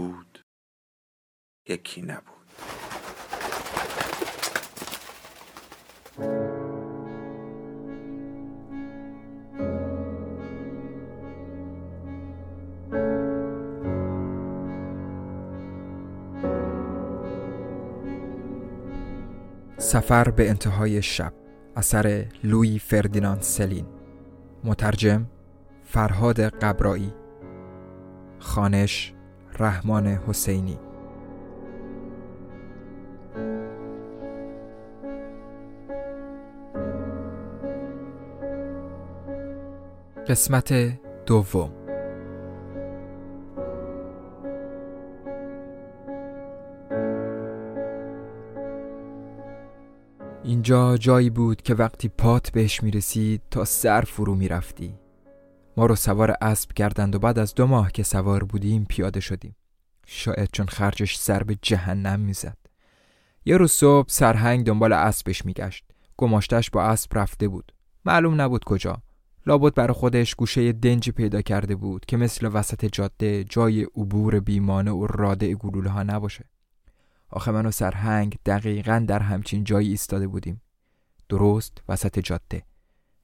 بود یکی نبود. سفر به انتهای شب اثر لوی فردیناند سلین. مترجم فرهاد قبرایی. خانش رحمان حسینی. قسمت دوم. اینجا جایی بود که وقتی پات بهش می‌رسید تا سر فرو می‌رفتی. ما رو سوار اسب کردند و بعد از دو ماه که سوار بودیم پیاده شدیم. شاید چون خرجش سر به جهنم می‌زد. یه روز صبح سرهنگ دنبال اسبش میگشت. گماشتش با اسب رفته بود. معلوم نبود کجا. لابد برای خودش گوشه دنجی پیدا کرده بود که مثل وسط جاده جای عبور بیمانه و راده گلوله ها نباشه. آخه من و سرهنگ دقیقا در همچین جایی ایستاده بودیم. درست وسط جاده.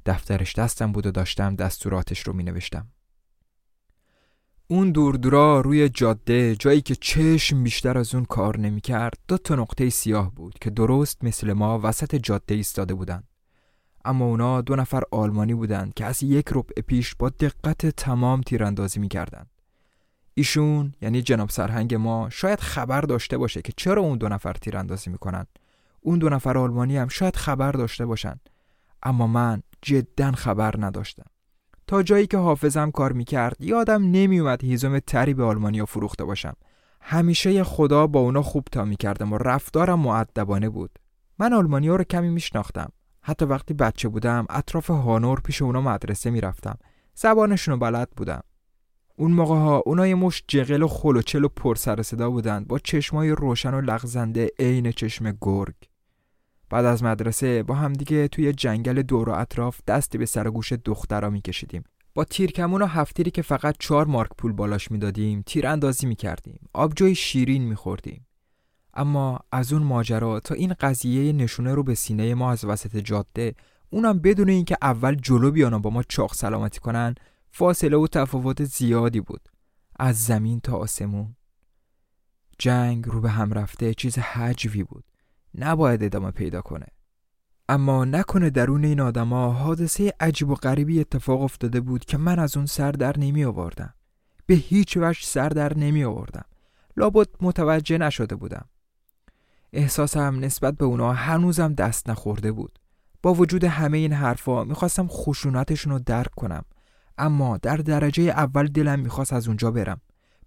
دفترش دستم بود و داشتم دستوراتش رو می نوشتم. اون دور روی جاده جایی که چشم بیشتر از اون کار نمی کرد دو تا نقطه سیاه بود که درست مثل ما وسط جاده ایستاده بودن اما اونا دو نفر آلمانی بودند که از یک ربع پیش با دقت تمام تیراندازی می کردن. ایشون یعنی جناب سرهنگ ما شاید خبر داشته باشه که چرا اون دو نفر تیراندازی می‌کنن اون دو نفر آلمانی هم شاید خبر داشته باشن اما من جدا خبر نداشتم. تا جایی که حافظم کار می‌کرد یادم نمیومد هیزم تری به آلمانیا فروخته باشم. همیشه خدا با اونا خوب تا می‌کردم و رفتارم معدبانه بود. من آلمانیا رو کمی میشناختم. حتی وقتی بچه بودم اطراف هانور پیش اونا مدرسه می‌رفتم. زبانشون رو بلد بودم. اون موقع ها اونا یه مش جغل و خل و چل و پر سر صدا بودند با چشمای روشن و لغزنده عین چشم گرگ. بعد از مدرسه با همدیگه توی جنگل دور و اطراف دستی به سر گوش دخترا میکشیدیم. با تیرکمون و هفتیری که فقط چهار مارک پول بالاش می‌دادیم تیر اندازی می‌کردیم. آبجوی شیرین میخوردیم. اما از اون ماجرا تا این قضیه نشونه رو به سینه ما از وسط جاده اونم بدون اینکه اول جلو بیان با ما چاق سلامتی کنن فاصله و تفاوت زیادی بود. از زمین تا آسمون. جنگ رو به هم رفته چیز حجوی بود. نباید ادامه پیدا کنه. اما نکنه درون این آدما حادثه عجیب و غریبی اتفاق افتاده بود که من از اون سر در نمی آوردم. به هیچ وجه سر در نمی آوردم. لابد متوجه نشده بودم. احساسم نسبت به اونا هنوزم دست نخورده بود. با وجود همه این حرفا می‌خواستم خشونتشون رو درک کنم. اما در درجه اول دلم می‌خواست از اونجا برم.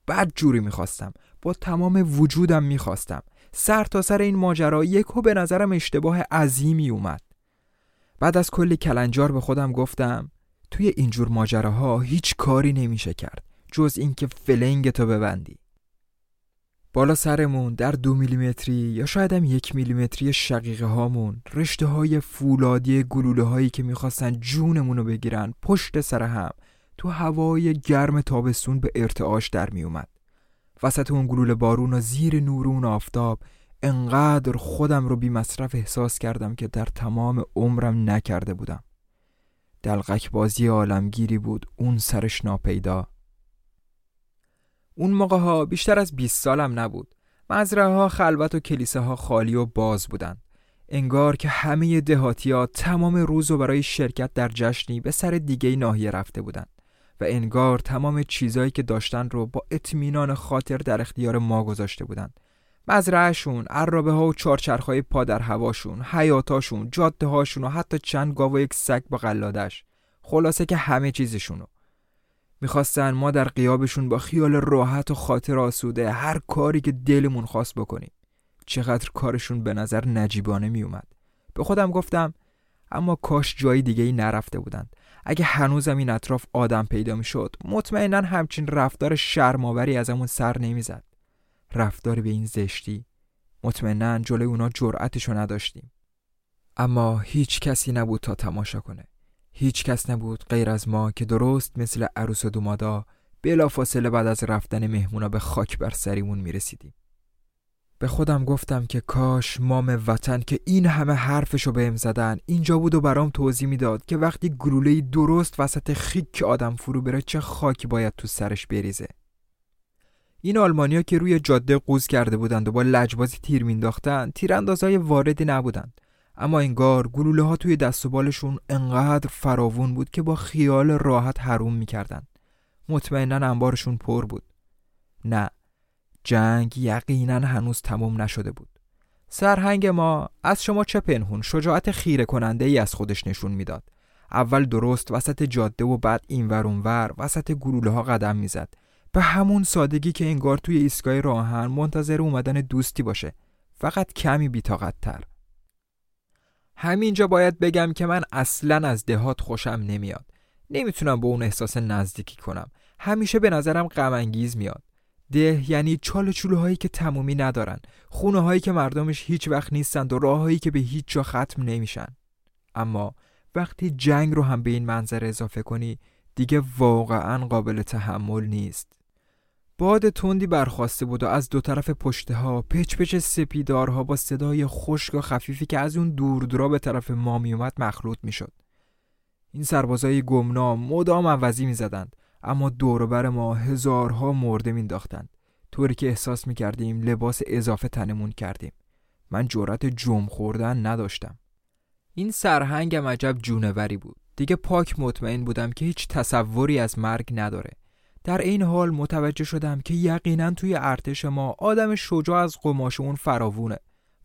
بعد جوری می‌خواستم. با تمام وجودم می‌خواستم. سر تا سر این ماجرا یکو به نظرم اشتباه عظیمی اومد. بعد از کلی کلنجار به خودم گفتم توی اینجور ماجراها هیچ کاری نمیشه کرد جز اینکه فلنگ تو ببندی. بالا سرمون در دو میلیمتری یا شاید هم یک میلیمتری شقیقه هامون رشته های فولادی گلوله هایی که می‌خواستن جونمون رو بگیرن پشت سر هم تو هوای گرم تابستون به ارتعاش در میومد وسط اون گلوله بارون و زیر نور اون آفتاب انقدر خودم رو بی مصرف احساس کردم که در تمام عمرم نکرده بودم. دلغک بازی عالمگیری بود اون سرش ناپیدا. اون موقع ها بیشتر از 20 سالم نبود. مزرعه ها خلوت و کلیسه ها خالی و باز بودند. انگار که همه دهاتی ها تمام روز و برای شرکت در جشنی به سر دیگه ناحیه رفته بودند. و انگار تمام چیزایی که داشتن رو با اطمینان خاطر در اختیار ما گذاشته بودند. مزرعهشون، عرابه ها و چارچرخهای پا در هواشون، حیاتاشون، جاده هاشون و حتی چند گاو و یک سگ با قلادش خلاصه که همه چیزشونو. می‌خواستن ما در قیابشون با خیال راحت و خاطر آسوده هر کاری که دلمون خواست بکنیم. چقدر کارشون به نظر نجیبانه میومد به خودم گفتم اما کاش جایی دیگه ای نرفته بودند. اگه هنوزم این اطراف آدم پیدا می‌شد مطمئنا همچین رفتار شرماوری ازمون سر نمی‌زد. رفتار به این زشتی مطمئنا جلوی اونا جرأتشو نداشتیم. اما هیچ کسی نبود تا تماشا کنه. هیچ کس نبود غیر از ما که درست مثل عروس و دومادا بلا فاصله بعد از رفتن مهمونا به خاک بر سریمون می‌رسیدیم. به خودم گفتم که کاش مام وطن که این همه حرفشو بهم زدن اینجا بود و برام توضیح می‌داد که وقتی گلوله درست وسط خیک آدم فرو بره چه خاکی باید تو سرش بریزه. این آلمانیا که روی جاده قوز کرده بودند و با لجبازی تیر مینداختن تیراندازای واردی نبودند. اما انگار گلوله ها توی دست و بالشون انقدر فراوون بود که با خیال راحت حروم می‌کردن. مطمئنا انبارشون پر بود. نه جنگ یقینا هنوز تموم نشده بود. سرهنگ ما از شما چه پنهون شجاعت خیره کننده ای از خودش نشون می‌داد. اول درست وسط جاده و بعد اینور اونور وسط گلوله ها قدم می‌زد. به همون سادگی که انگار توی ایستگاه راهن منتظر اومدن دوستی باشه. فقط کمی بیتاقت تر همینجا باید بگم که من اصلا از دهات خوشم نمیاد. نمی‌تونم به اون احساس نزدیکی کنم. همیشه به نظرم غم میاد. ده یعنی چال چوله هایی که تمومی ندارن. خونه هایی که مردمش هیچ وقت نیستند و راههایی که به هیچ جا ختم نمیشن. اما وقتی جنگ رو هم به این منظر اضافه کنی دیگه واقعا قابل تحمل نیست. باد تندی برخواسته بود و از دو طرف پشته ها پچ پچ سپیدارها با صدای خشک و خفیفی که از اون دور به طرف ما میومد مخلوط می‌شد. این سربازای گمنام مدام عوضی می‌زدند. اما دوربر ما هزارها مرده مینداختند طوری که احساس می‌کردیم لباس اضافه تنمون کردیم. من جرأت جم خوردن نداشتم. این سرهنگم عجب جونوری بود. دیگه پاک مطمئن بودم که هیچ تصوری از مرگ نداره. در این حال متوجه شدم که یقینا توی ارتش ما آدم شجاع از قماش اون فراوونه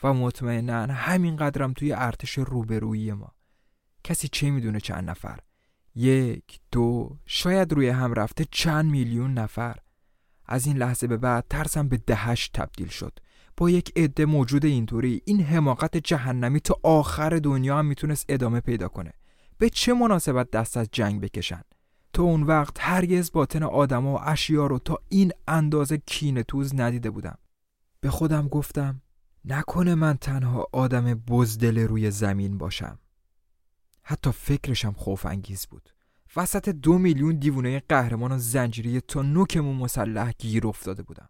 و مطمئنا همین قدرم توی ارتش روبرویی ما. کسی چه می‌دونه چند نفر؟ یک دو شاید روی هم رفته چند میلیون نفر. از این لحظه به بعد ترسم به دهش تبدیل شد. با یک عده موجود اینطوری این حماقت جهنمی تا آخر دنیا هم می‌تونست ادامه پیدا کنه. به چه مناسبت دست از جنگ بکشن؟ تا اون وقت هرگز باطن آدم و اشیا رو تا این اندازه کین توز ندیده بودم. به خودم گفتم نکنه من تنها آدم بزدل روی زمین باشم. حتی فکرشم خوف انگیز بود. وسط دو میلیون دیوونه قهرمان و زنجیری تا نوکمون مسلح گیر افتاده بودم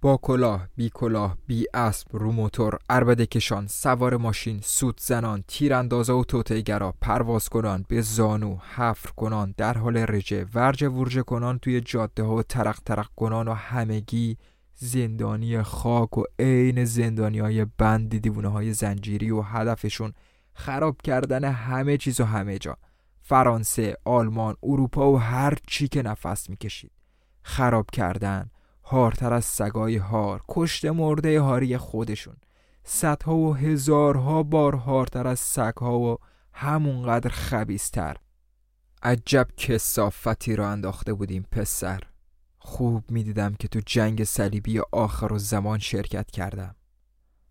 با کلاه بی کلاه بی اسب رو موتور اربده کشان سوار ماشین سوت زنان تیراندازا و توتیگرا پرواز کنان به زانو حفر کنان در حال رجه ورجه ورجه کنان توی جاده ها و ترق ترق کنان و همگی زندانی خاک و عین زندانی های بندی دیوونه های زنجیری و هدفشون خراب کردن همه چیز و همه جا. فرانسه، آلمان، اروپا و هر چی که نفس می‌کشید. خراب کردن هارتر از سگای هار کشته مرده هاری خودشون. صدها و هزارها بار هارتر از سگها و همونقدر خبیستر عجب کسافتی را انداخته بودیم پسر. خوب می‌دیدم که تو جنگ صلیبی آخر و زمان شرکت کردم.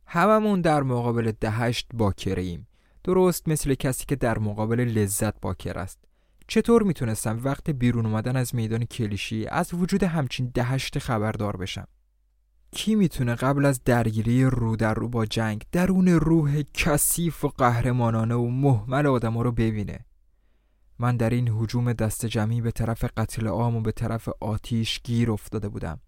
هممون در مقابل دهشت باکره ایم درست مثل کسی که در مقابل لذت باکر است. چطور می‌تونستم وقت بیرون اومدن از میدان کلیشی از وجود همچین دهشت خبردار بشم؟ کی می‌تونه قبل از درگیری رو در رو با جنگ درون روح کثیف و قهرمانانه و محمل آدم رو ببینه؟ من در این حجوم دست جمعی به طرف قتل عام و به طرف آتیش گیر افتاده بودم.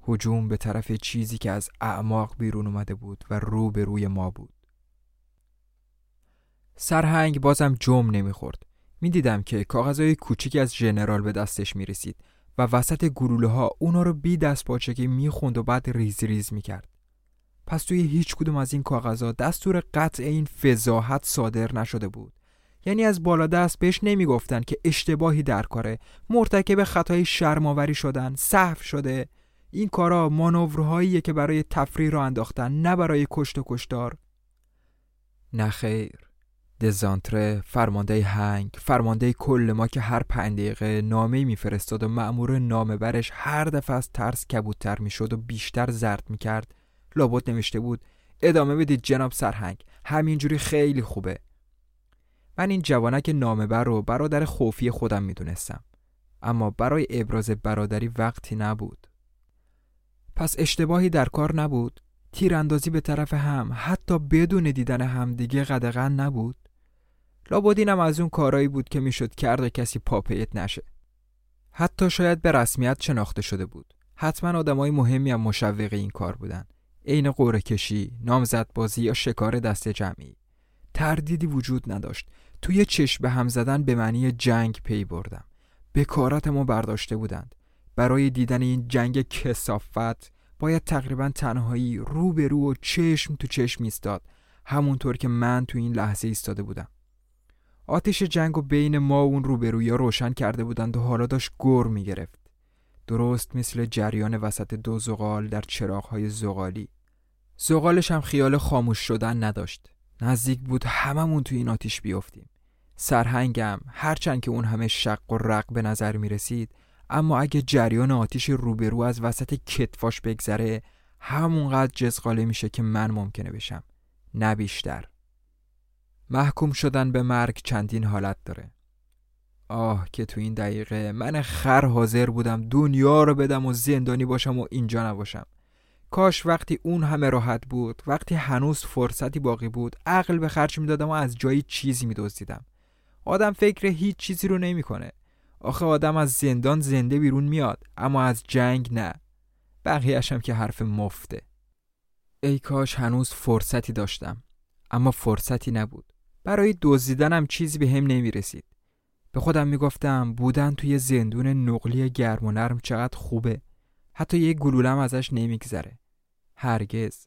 حجوم به طرف چیزی که از اعماق بیرون اومده بود و رو به روی ما بود. سرهنگ بازم جم نمی‌خورد. می‌دیدم که کاغذهای کوچیکی از ژنرال به دستش می‌رسید و وسط گلوله ها اونا رو بی دست پاچگی می‌خوند و بعد ریز ریز می‌کرد. پس توی هیچ کدوم از این کاغذها دستور قطع این فضاحت صادر نشده بود. یعنی از بالا دست بهش نمی‌گفتن که اشتباهی در کاره مرتکب خطای شرماوری شدن صحف شده. این کارا مانورهاییه که برای تفریح را انداختن نه برای کشت و کشتار. نه خیر. دزانتره فرمانده هنگ فرمانده کل ما که هر پنج دقیقه نامه میفرستاد و مأمور نامه برش هر دفعه از ترس کبودتر می‌شد و بیشتر زرد می‌کرد. لابد نوشته بود ادامه بدید جناب سرهنگ همینجوری خیلی خوبه. من این جوانک نامه بر رو برادر خوفی خودم می‌دونستم اما برای ابراز برادری وقتی نبود. پس اشتباهی در کار نبود؟ تیراندازی به طرف هم حتی بدون دیدن همدیگه قدغن نبود؟ لابد اینم از اون کارایی بود که می‌شد کرد و کسی پاپیت نشه. حتی شاید به رسمیت شناخته شده بود. حتما آدمای مهمی هم مشوق این کار بودن. عین قوره کشی نامزد بازی یا شکار دست جمعی. تردیدی وجود نداشت. توی چشم به هم زدن به معنی جنگ پی بردم. بکارت ما برداشته بودند. برای دیدن این جنگ کسافت باید تقریبا تنهایی رو به رو و چشم تو چشم ایستاد. همونطور که من تو این لحظه ایستاده بودم. آتش جنگ و بین ما و اون روبرویا روشن کرده بودند و حالا داشت گر می‌گرفت. درست مثل جریان وسط دو زغال در چراغهای زغالی. زغالش هم خیال خاموش شدن نداشت. نزدیک بود هممون تو این آتیش بیفتیم. سرهنگم هرچند که اون همه شق و رق به نظر می رسید اما اگه جریان آتیش روبرو از وسط کتفاش بگذره همونقدر جزغاله میشه که من ممکنه بشم. نه بیشتر. محکوم شدن به مرگ چندین حالت داره. آه که تو این دقیقه من خر حاضر بودم دنیا رو بدم و زندانی باشم و اینجا نباشم. کاش وقتی اون همه راحت بود وقتی هنوز فرصتی باقی بود عقل به خرج می‌دادم و از جایی چیزی میدزدیدم. آدم فکر هیچ چیزی رو نمی‌کنه. آخه آدم از زندان زنده بیرون میاد اما از جنگ نه. بقیهش هم که حرف مفته. ای کاش هنوز فرصتی داشتم اما فرصتی نبود. برای دزدیدنم چیزی به هم نمی رسید به خودم می‌گفتم بودن توی زندون نقلی گرم و نرم چقدر خوبه. حتی یه گلولم ازش نمیگذره. هرگز.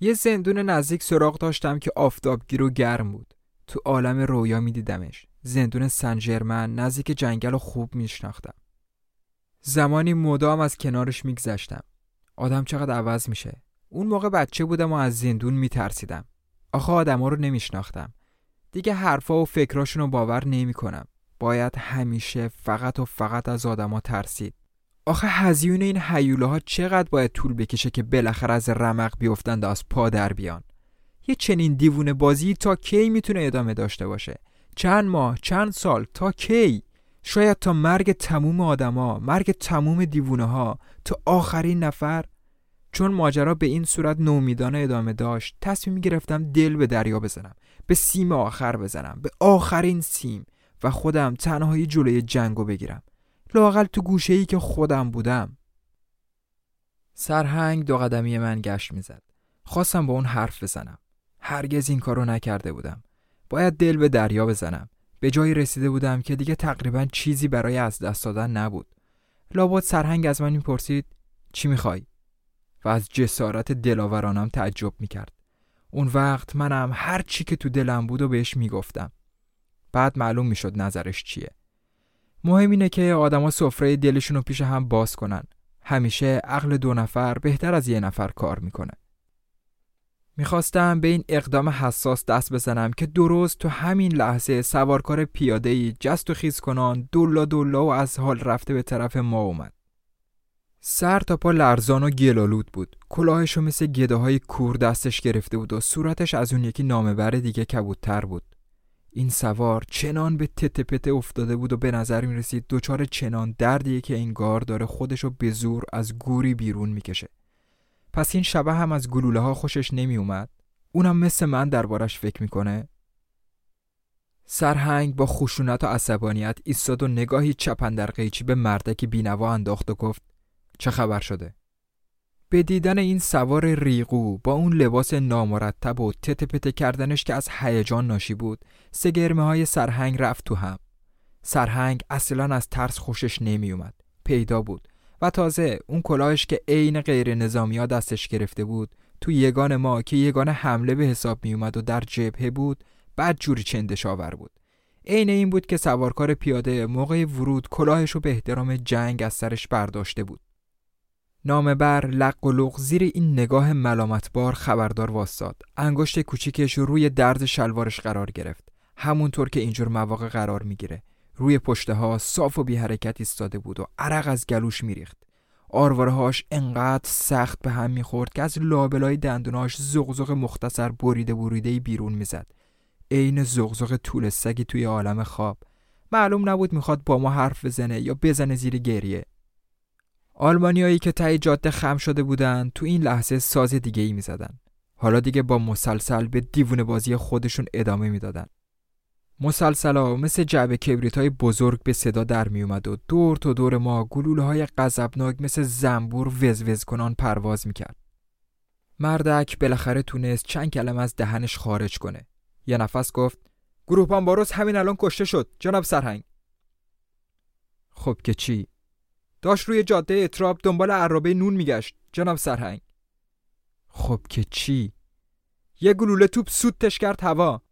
یه زندون نزدیک سراغ داشتم که آفتابگیر و گرم بود. تو عالم رویا میدیدمش. زندون سنجرمن نزدیک جنگل و خوب میشناختم. زمانی مدام از کنارش میگذشتم. آدم چقدر عوض میشه. اون موقع بچه بودم و از زندون میترسیدم. آخه آدما رو نمیشناختم. دیگه حرفا و فکراشون رو باور نمی‌کنم. باید همیشه فقط و فقط از آدما ترسید. آخه هزیون این حیوله چقدر باید طول بکشه که بالاخره از رمق بیفتند از پا در بیان؟ یه چنین دیوونه بازی تا کی می‌تونه ادامه داشته باشه؟ چند ماه چند سال تا کی؟ شاید تا مرگ تموم آدما مرگ تموم دیوونه ها تا آخرین نفر؟ چون ماجرا به این صورت نومیدانه ادامه داشت تصمیم گرفتم دل به دریا بزنم به سیم آخر بزنم به آخرین سیم و خودم تنهایی جلوی جنگو بگیرم. لاقل تو گوشه ای که خودم بودم. سرهنگ دو قدمی من گشت می‌زد. خواستم با اون حرف بزنم. هرگز این کارو نکرده بودم. باید دل به دریا بزنم. به جایی رسیده بودم که دیگه تقریبا چیزی برای از دست دادن نبود. لابد سرهنگ از من می‌پرسید چی می‌خوای؟ و از جسارت دلاورانم تعجب می‌کرد. اون وقت منم هر چی که تو دلم بود و بهش می‌گفتم. بعد معلوم می‌شد نظرش چیه. مهم اینه که آدما سفره دلشون رو پیش هم باز کنن. همیشه عقل دو نفر بهتر از یه نفر کار می‌کنه. می‌خواستم به این اقدام حساس دست بزنم که درست تو همین لحظه سوارکار پیادهی جست و خیز کنان دولا دولا و از حال رفته به طرف ما اومد. سر تا پا لرزان و گلالود بود. کلاهشو مثل گده های کور دستش گرفته بود و صورتش از اون یکی نامبر دیگه کبودتر بود. این سوار چنان به تته پته افتاده بود و به نظر می رسید دوچار چنان دردیه که انگار داره خودشو به زور از گوری بیرون می‌کشه. پس این شبه هم از گلوله ها خوشش نمی اومد اونم مثل من دربارش فکر می‌کنه سرهنگ با خشونت و عصبانیت ایستاد و نگاهی چپن در قیچی به مردک بینوا انداخت و گفت چه خبر شده؟ به دیدن این سوار ریقو با اون لباس نامرتب و تته پته کردنش که از هیجان ناشی بود سگرمه های سرهنگ رفت تو هم. سرهنگ اصلا از ترس خوشش نمی اومد پیدا بود و تازه اون کلاهش که عین غیر نظامی ها دستش گرفته بود تو یگان ما که یگان حمله به حساب می اومد و در جبهه بود بعد جوری چندش آور بود. عین این بود که سوارکار پیاده موقع ورود کلاهش رو به احترام جنگ از سرش برداشته بود. نامه بر لق و لغ زیر این نگاه ملامتبار خبردار واستاد انگشت کوچیکش روی درد شلوارش قرار گرفت. همونطور که اینجور مواقع قرار می‌گیره. روی پشته ها صاف و بی حرکت ایستاده بود و عرق از گلوش میریخت. آروارهاش انقدر سخت به هم می‌خورد که از لابلای دندوناش زغزغ مختصر بریده بریده بیرون می‌زد. عین زغزغ طول سگی توی عالم خواب. معلوم نبود می‌خواد با ما حرف بزنه یا بزنه زیر گریه. آلمانیایی که تای جاده خم شده بودن تو این لحظه ساز دیگه ای می‌زدن حالا دیگه با مسلسل به دیوونه بازی خودشون ادامه می‌دادن مسلسلا مثل جعبه کبریت های بزرگ به صدا در می اومد و دور تا دور ما گلوله های غضبناک مثل زنبور وزوز کنان پرواز می‌کرد. مردک بالاخره تونست چند کلمه از دهنش خارج کنه. یه نفس گفت گروپان باروس همین الان کشته شد جناب سرهنگ. خب که چی؟ داشت روی جاده اتراب دنبال عرابه نون میگشت. جناب سرهنگ. خب که چی؟ یه گلوله توپ سوتش کرد هوا.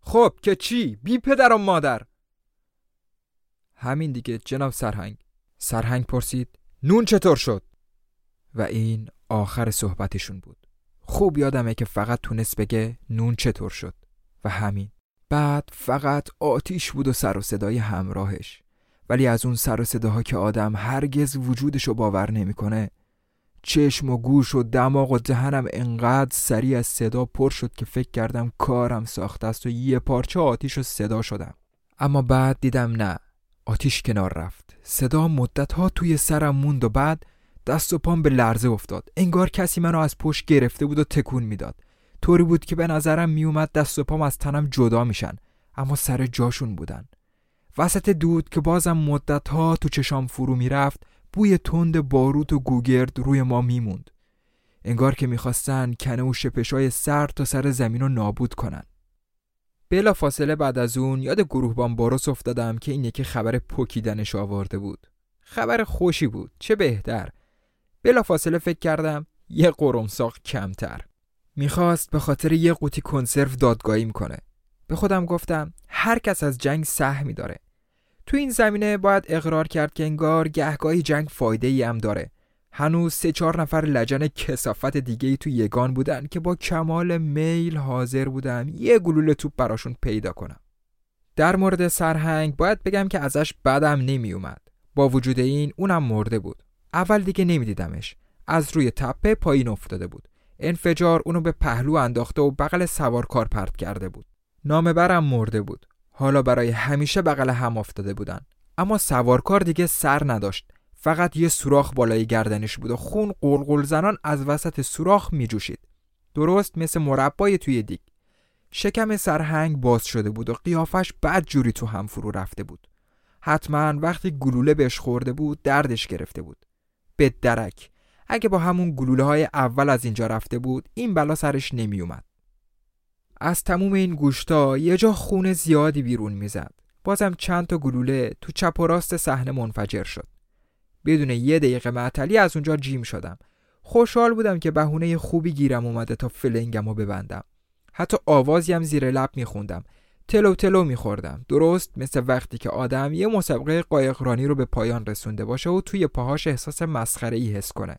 خب که چی؟ بی پدر و مادر. همین دیگه جناب سرهنگ. سرهنگ پرسید نون چطور شد؟ و این آخر صحبتشون بود. خوب یادمه که فقط تونست بگه نون چطور شد. و همین. بعد فقط آتیش بود و سر و صدای همراهش. ولی از اون سر و صداها که آدم هرگز وجودشو باور نمی‌کنه چشم و گوش و دماغ و دهنم انقدر سریع از صدا پر شد که فکر کردم کارم ساخته است و یه پارچه آتیش و صدا شدم. اما بعد دیدم نه آتیش کنار رفت. صدا مدت ها توی سرم موند و بعد دست و پام به لرزه افتاد. انگار کسی منو از پشت گرفته بود و تکون می‌داد. طوری بود که به نظرم میومد دست و پام از تنم جدا میشن. اما سر جاشون بودن. وسط دود که بازم مدت ها تو چشام فرو می‌رفت بوی تند باروت و گوگرد روی ما میموند. انگار که می‌خواستن کنه و شپشای سر تا سر زمین رو نابود کنن. بلا فاصله بعد از اون یاد گروهبان باروس افتادم که این یکی خبر پوکیدنش آورده بود. خبر خوشی بود چه بهتر. بلا فاصله فکر کردم یه قرمساق کمتر. می‌خواست به خاطر یه قوطی کنسرو دادگاهی می‌کنه به خودم گفتم هر کس از جنگ سهمی داره تو این زمینه باید اقرار کرد که انگار گهگاهی جنگ فایده ای هم داره. هنوز سه چهار نفر لجن کسافت دیگه ای تو یگان بودن که با کمال میل حاضر بودم یه گلوله توپ براشون پیدا کنم در مورد سرهنگ باید بگم که ازش بدم نمی اومد با وجود این اونم مرده بود. اول دیگه نمیدیدمش. از روی تپه پایین افتاده بود. انفجار اونو به پهلو انداخته و بغل سوارکار پرت کرده بود. نامه برم مرده بود. حالا برای همیشه بغل هم افتاده بودن. اما سوارکار دیگه سر نداشت. فقط یه سوراخ بالای گردنش بود و خون قلقل زنان از وسط سوراخ می جوشید درست مثل مربای توی دیگ. شکم سرهنگ باز شده بود و قیافش بد جوری تو هم فرو رفته بود. حتما وقتی گلوله بهش خورده بود دردش گرفته بود. به درک اگه با همون گلوله های اول از اینجا رفته بود این بلا سرش نمی اومد از تموم این گوشتا یه جا خون زیادی بیرون می‌زد. بازم چند تا گلوله تو چپ و راست صحنه منفجر شد. بدون یه دقیقه معطلی از اونجا جیم شدم. خوشحال بودم که بهونه خوبی گیرم اومده تا فلنگم رو ببندم. حتی آوازی هم زیر لب میخوندم. تلو تلو میخوردم. درست مثل وقتی که آدم یه مسابقه قایقرانی رو به پایان رسونده باشه و توی پاهاش احساس مسخره ای حس کنه.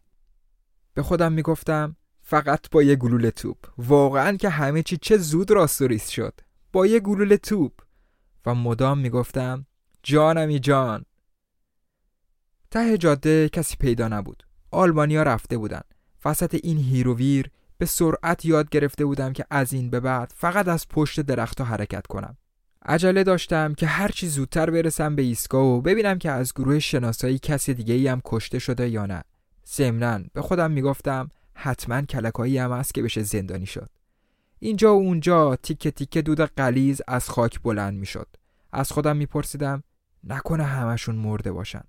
به خودم می‌گفتم فقط با یه گلوله توپ. واقعا که همه چی چه زود راست و ریس شد. با یه گلوله توپ. و مدام می‌گفتم جانمی جان. ته جاده کسی پیدا نبود. آلمانیا رفته بودن. وسط این هیر و ویر به سرعت یاد گرفته بودم که از این به بعد فقط از پشت درختها حرکت کنم. عجله داشتم که هرچی زودتر برسم به ایستگاه و ببینم که از گروه شناسایی کسی دیگه ای هم کشته شده یا نه. ضمنا به خودم می‌گفتم حتما کلکایی هم هست که بشه زندانی شد. اینجا و اونجا تیکه تیکه دود قلیز از خاک بلند می‌شد. از خودم میپرسیدم نکنه همشون مرده باشن.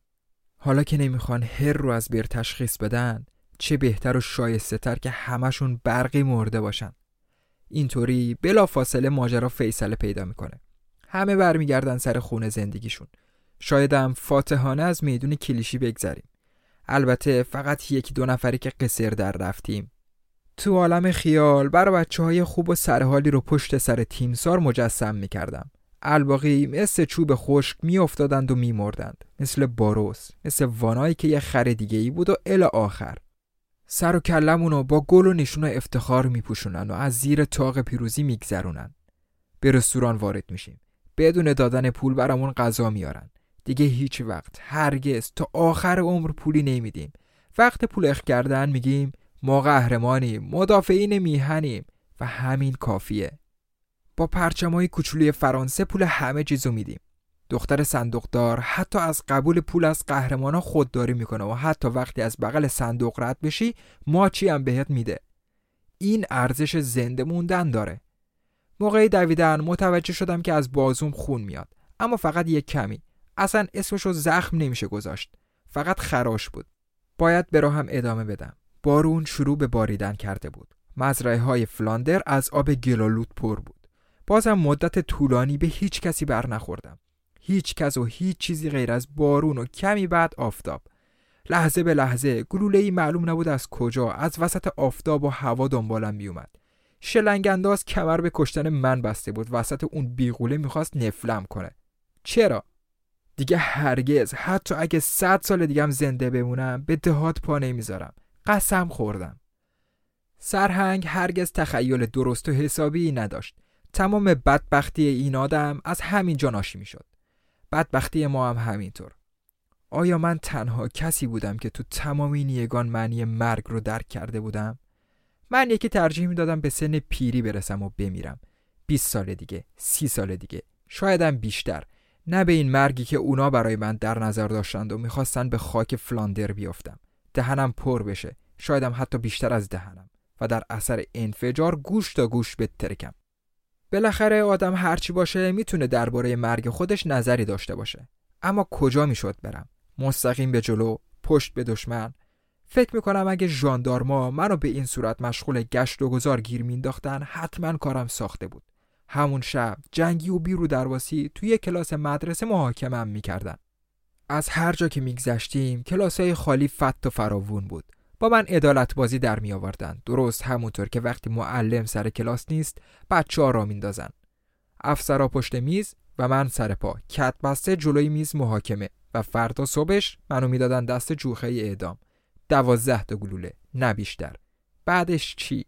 حالا که نمی‌خوان هر رو از بیر تشخیص بدن چه بهتر و شایسته تر که همشون برقی مرده باشن. اینطوری بلا فاصله ماجرا فیصله پیدا می‌کنه. همه برمیگردن سر خونه زندگیشون. شایدم فاتحانه از میدون کلیشی بگذریم. البته فقط یکی دو نفری که قصر در رفتیم. تو عالم خیال برای بچه های خوب و سرحالی رو پشت سر تیمسار مجسم می‌کردم. الباقی مثل چوب خشک میافتادند و میمردند. مثل باروس مثل وانایی که یه خر دیگه ای بود و ال آخر. سر و کلمونو با گل و نشون افتخار میپوشونن و از زیر تاق پیروزی میگذرونن. به رستوران وارد میشیم. بدون دادن پول برامون غذا میارن دیگه هیچ وقت هرگز. تا آخر عمر پولی نمیدیم. وقت پول اخ کردن میگیم ما قهرمانیم مدافعین میهنیم و همین کافیه. با پرچمای کوچولوی فرانسه پول همه چیزو میدیم. دختر صندوقدار حتی از قبول پول از قهرمانا خودداری می‌کنه و حتی وقتی از بغل صندوق رد بشی ماچی هم بهت میده؟ این ارزش زنده موندن داره. موقعی دویدن متوجه شدم که از بازوم خون میاد اما فقط یک کمی. اصلا اسمشو زخم نمیشه گذاشت. فقط خراش بود. باید به راهم ادامه بدم. بارون شروع به باریدن کرده بود. مزرعه های فلاندر از آب گلالود پر بود. بازم مدت طولانی به هیچ کسی بر نخوردم. هیچ کس و هیچ چیزی غیر از بارون و کمی بعد آفتاب. لحظه به لحظه گلوله ای معلوم نبود از کجا از وسط آفتاب و هوا دنبالم میومد شلنگ انداز کمر به کشتن من بسته بود. وسط اون بیغوله می‌خواست نفلم کنه. چرا؟ دیگه هرگز. حتی اگه صد سال دیگه هم زنده بمونم به دهات پا نمی‌ذارم. قسم خوردم. سرهنگ هرگز تخیل درست و حسابی نداشت. تمام بدبختی این آدم از همین جا ناشی می‌شد. بدبختی ما هم همینطور. آیا من تنها کسی بودم که تو تمام این یگان معنی مرگ رو درک کرده بودم؟ من یکی ترجیح می‌دادم به سن پیری برسم و بمیرم. 20 سال دیگه سی سال دیگه شایدم بیشتر. نه به این مرگی که اونا برای من در نظر داشتند و می‌خواستن به خاک فلاندر بیافتم. دهنم پر بشه. شایدم حتی بیشتر از دهنم. و در اثر انفجار گوش تا گوش بترکم. بالاخره آدم هرچی باشه می‌تونه درباره مرگ خودش نظری داشته باشه. اما کجا می‌شد برم؟ مستقیم به جلو پشت به دشمن. فکر می‌کنم اگه ژاندارما منو به این صورت مشغول گشت و گذار گیر مینداختن حتما کارم ساخته بود. همون شب جنگی و بیرو درواسی توی کلاس مدرسه محاکمم می‌کردن. از هر جا که میگذشتیم کلاسای خالی فت و فراوون بود. با من ادالت بازی در می آوردن درست همونطور که وقتی معلم سر کلاس نیست بچه ها را میندازن. افسرا پشت میز و من سر پا. کت بسته جلوی میز محاکمه و فردا صبحش منو می‌دادن دست جوخه اعدام. دوازده تا گلوله نه بیشتر. بعدش چی؟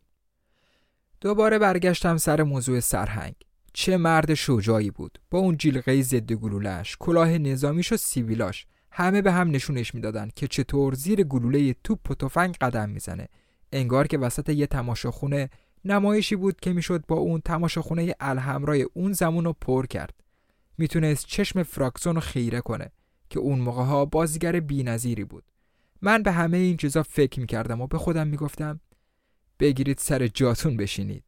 دوباره برگشتم سر موضوع سرهنگ. چه مرد شجاعی بود. با اون جیلقه ضد گلولهش کلاه نظامیش و سیویلاش همه به هم نشونش می‌دادن که چطور زیر گلوله توپ و تفنگ قدم می‌زنه. انگار که وسط یه تماشاخونه نمایشی بود که می‌شد با اون تماشاخونه الحمرای اون زمون رو پر کرد. می‌تونست چشم فراکسون رو خیره کنه که اون موقع ها بازیگر بینظیری بود. من به همه این چیزا فکر می‌کردم و به خودم می‌گفتم بگیرید سر جاتون بشینید.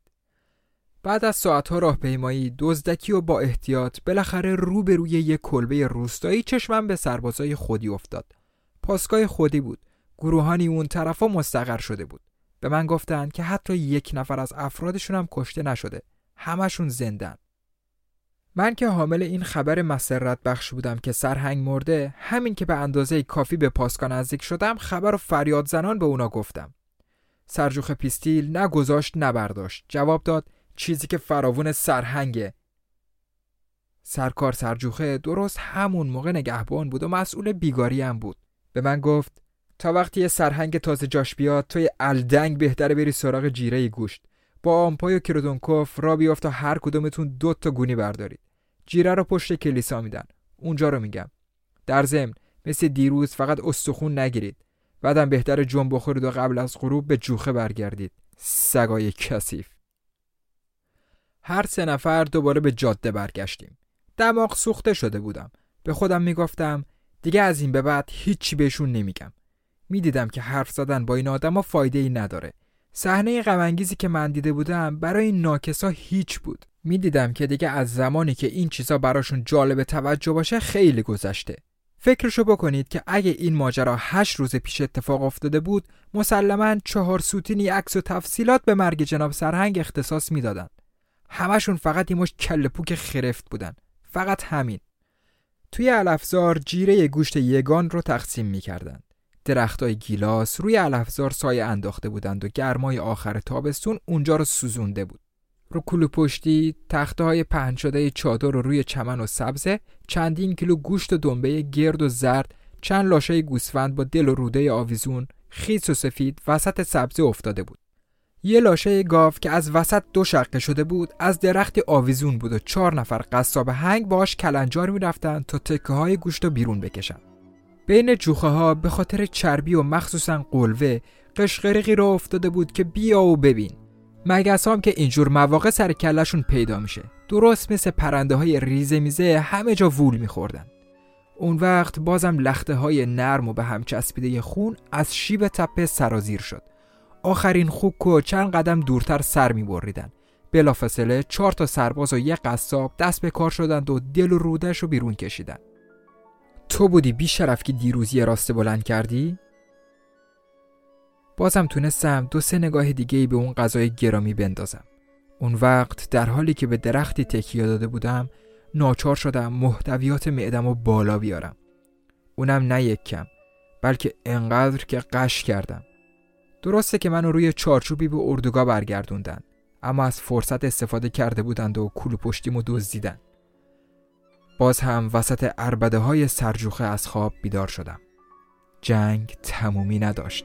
بعد از ساعتها راهپیمایی دزدکی و با احتیاط بالاخره رو به روی یک کلبه روستایی چشمم به سربازای خودی افتاد. پاسگاه خودی بود. گروهانی اون طرفا مستقر شده بود. به من گفتند که حتی یک نفر از افرادشون هم کشته نشده. همشون زندن. من که حامل این خبر مسرت بخش بودم که سرهنگ مرده همین که به اندازه کافی به پاسکا نزدیک شدم خبر و فریاد زنان به اونا گفتم. سرجوخ پیستیل نه گذاشت نه برداشت جواب داد چیزی که فراوون سرهنگه. سرکار سرجوخه درست همون موقع نگهبان بود و مسئول بیگاری هم بود. به من گفت تا وقتی یه سرهنگ تازه جاش بیاد توی الدنگ بهتره بری سراغ جیره گوشت. با آمپای و کردونکوف را بیافت تا هر کدومتون دو تا گونی بردارید. جیره رو پشت کلیسا میدن. اونجا رو میگم. در ضمن مثل دیروز فقط استخون نگیرید. بعدم بهتر جنب بخورید و قبل از غروب به جوخه برگردید. سگای کثیف. هر سه نفر دوباره به جاده برگشتیم. دماغ سوخته شده بودم. به خودم می‌گفتم دیگه از این به بعد هیچی بهشون نمیگم. می‌دیدم که حرف زدن با این آدما فایده ای نداره. صحنه غمانگیزی که من دیده بودم برای این ناکسا هیچ بود. می‌دیدم که دیگه از زمانی که این چیزا براشون جالب توجه باشه خیلی گذشته. فکرشو بکنید که اگه این ماجرا هشت روز پیش اتفاق افتاده بود مسلما چهار سوتینی عکس و تفصیلات به مرگ جناب سرهنگ اختصاص می‌دادند همشون فقط یه مش کل پوک خرفت بودن. فقط همین. توی علفزار جیره گوشت یگان رو تقسیم می‌کردند درختای گیلاس روی علفزار سایه انداخته بودند و گرمای آخر تابستون اونجا رو سوزونده بود. رو کلو پشتی تخته های پهن شده چادر رو روی چمن و سبزه چندین کیلو گوشت و دنبه گرد و زرد چند لاشه گوسفند با دل و روده آویزون خیس و سفید وسط سبزه افتاده بود. یه لاشه گاو که از وسط دو شقه شده بود از درخت آویزون بود و چهار نفر قصاب هنگ باش کلنجار می‌رفتن تا تکه های گوشت رو بیرون بکشن. بین جوخه ها به خاطر چربی و مخصوصا قلوه قشقرقی را افتاده بود که بیا و ببین. مگس هم که اینجور مواقع سر کلشون پیدا میشه. درست مثل پرنده های ریزه میزه همه جا وول میخوردن. اون وقت بازم لخته های نرم و به هم چسبیده خون از شیب تپه سرازیر شد. آخرین خوک و چند قدم دورتر سر می بریدن بلافاصله چهار تا سرباز و یک قصاب دست به کار شدند و دل و رودش رو بیرون کشیدن. تو بودی بی شرف که دیروز یه راست بلند کردی؟ بازم تونستم دو سه نگاه دیگه به اون غذای گرامی بندازم. اون وقت در حالی که به درختی تکیه داده بودم ناچار شدم محتویات معدم و بالا بیارم. اونم نه یک کم بلکه انقدر که قش کردم. درسته که منو روی چارچوبی به اردوگاه برگردوندن اما از فرصت استفاده کرده بودند و کلو پشتیمو دزدیدن. باز هم وسط اربده های سرجوخه از خواب بیدار شدم. جنگ تمومی نداشت.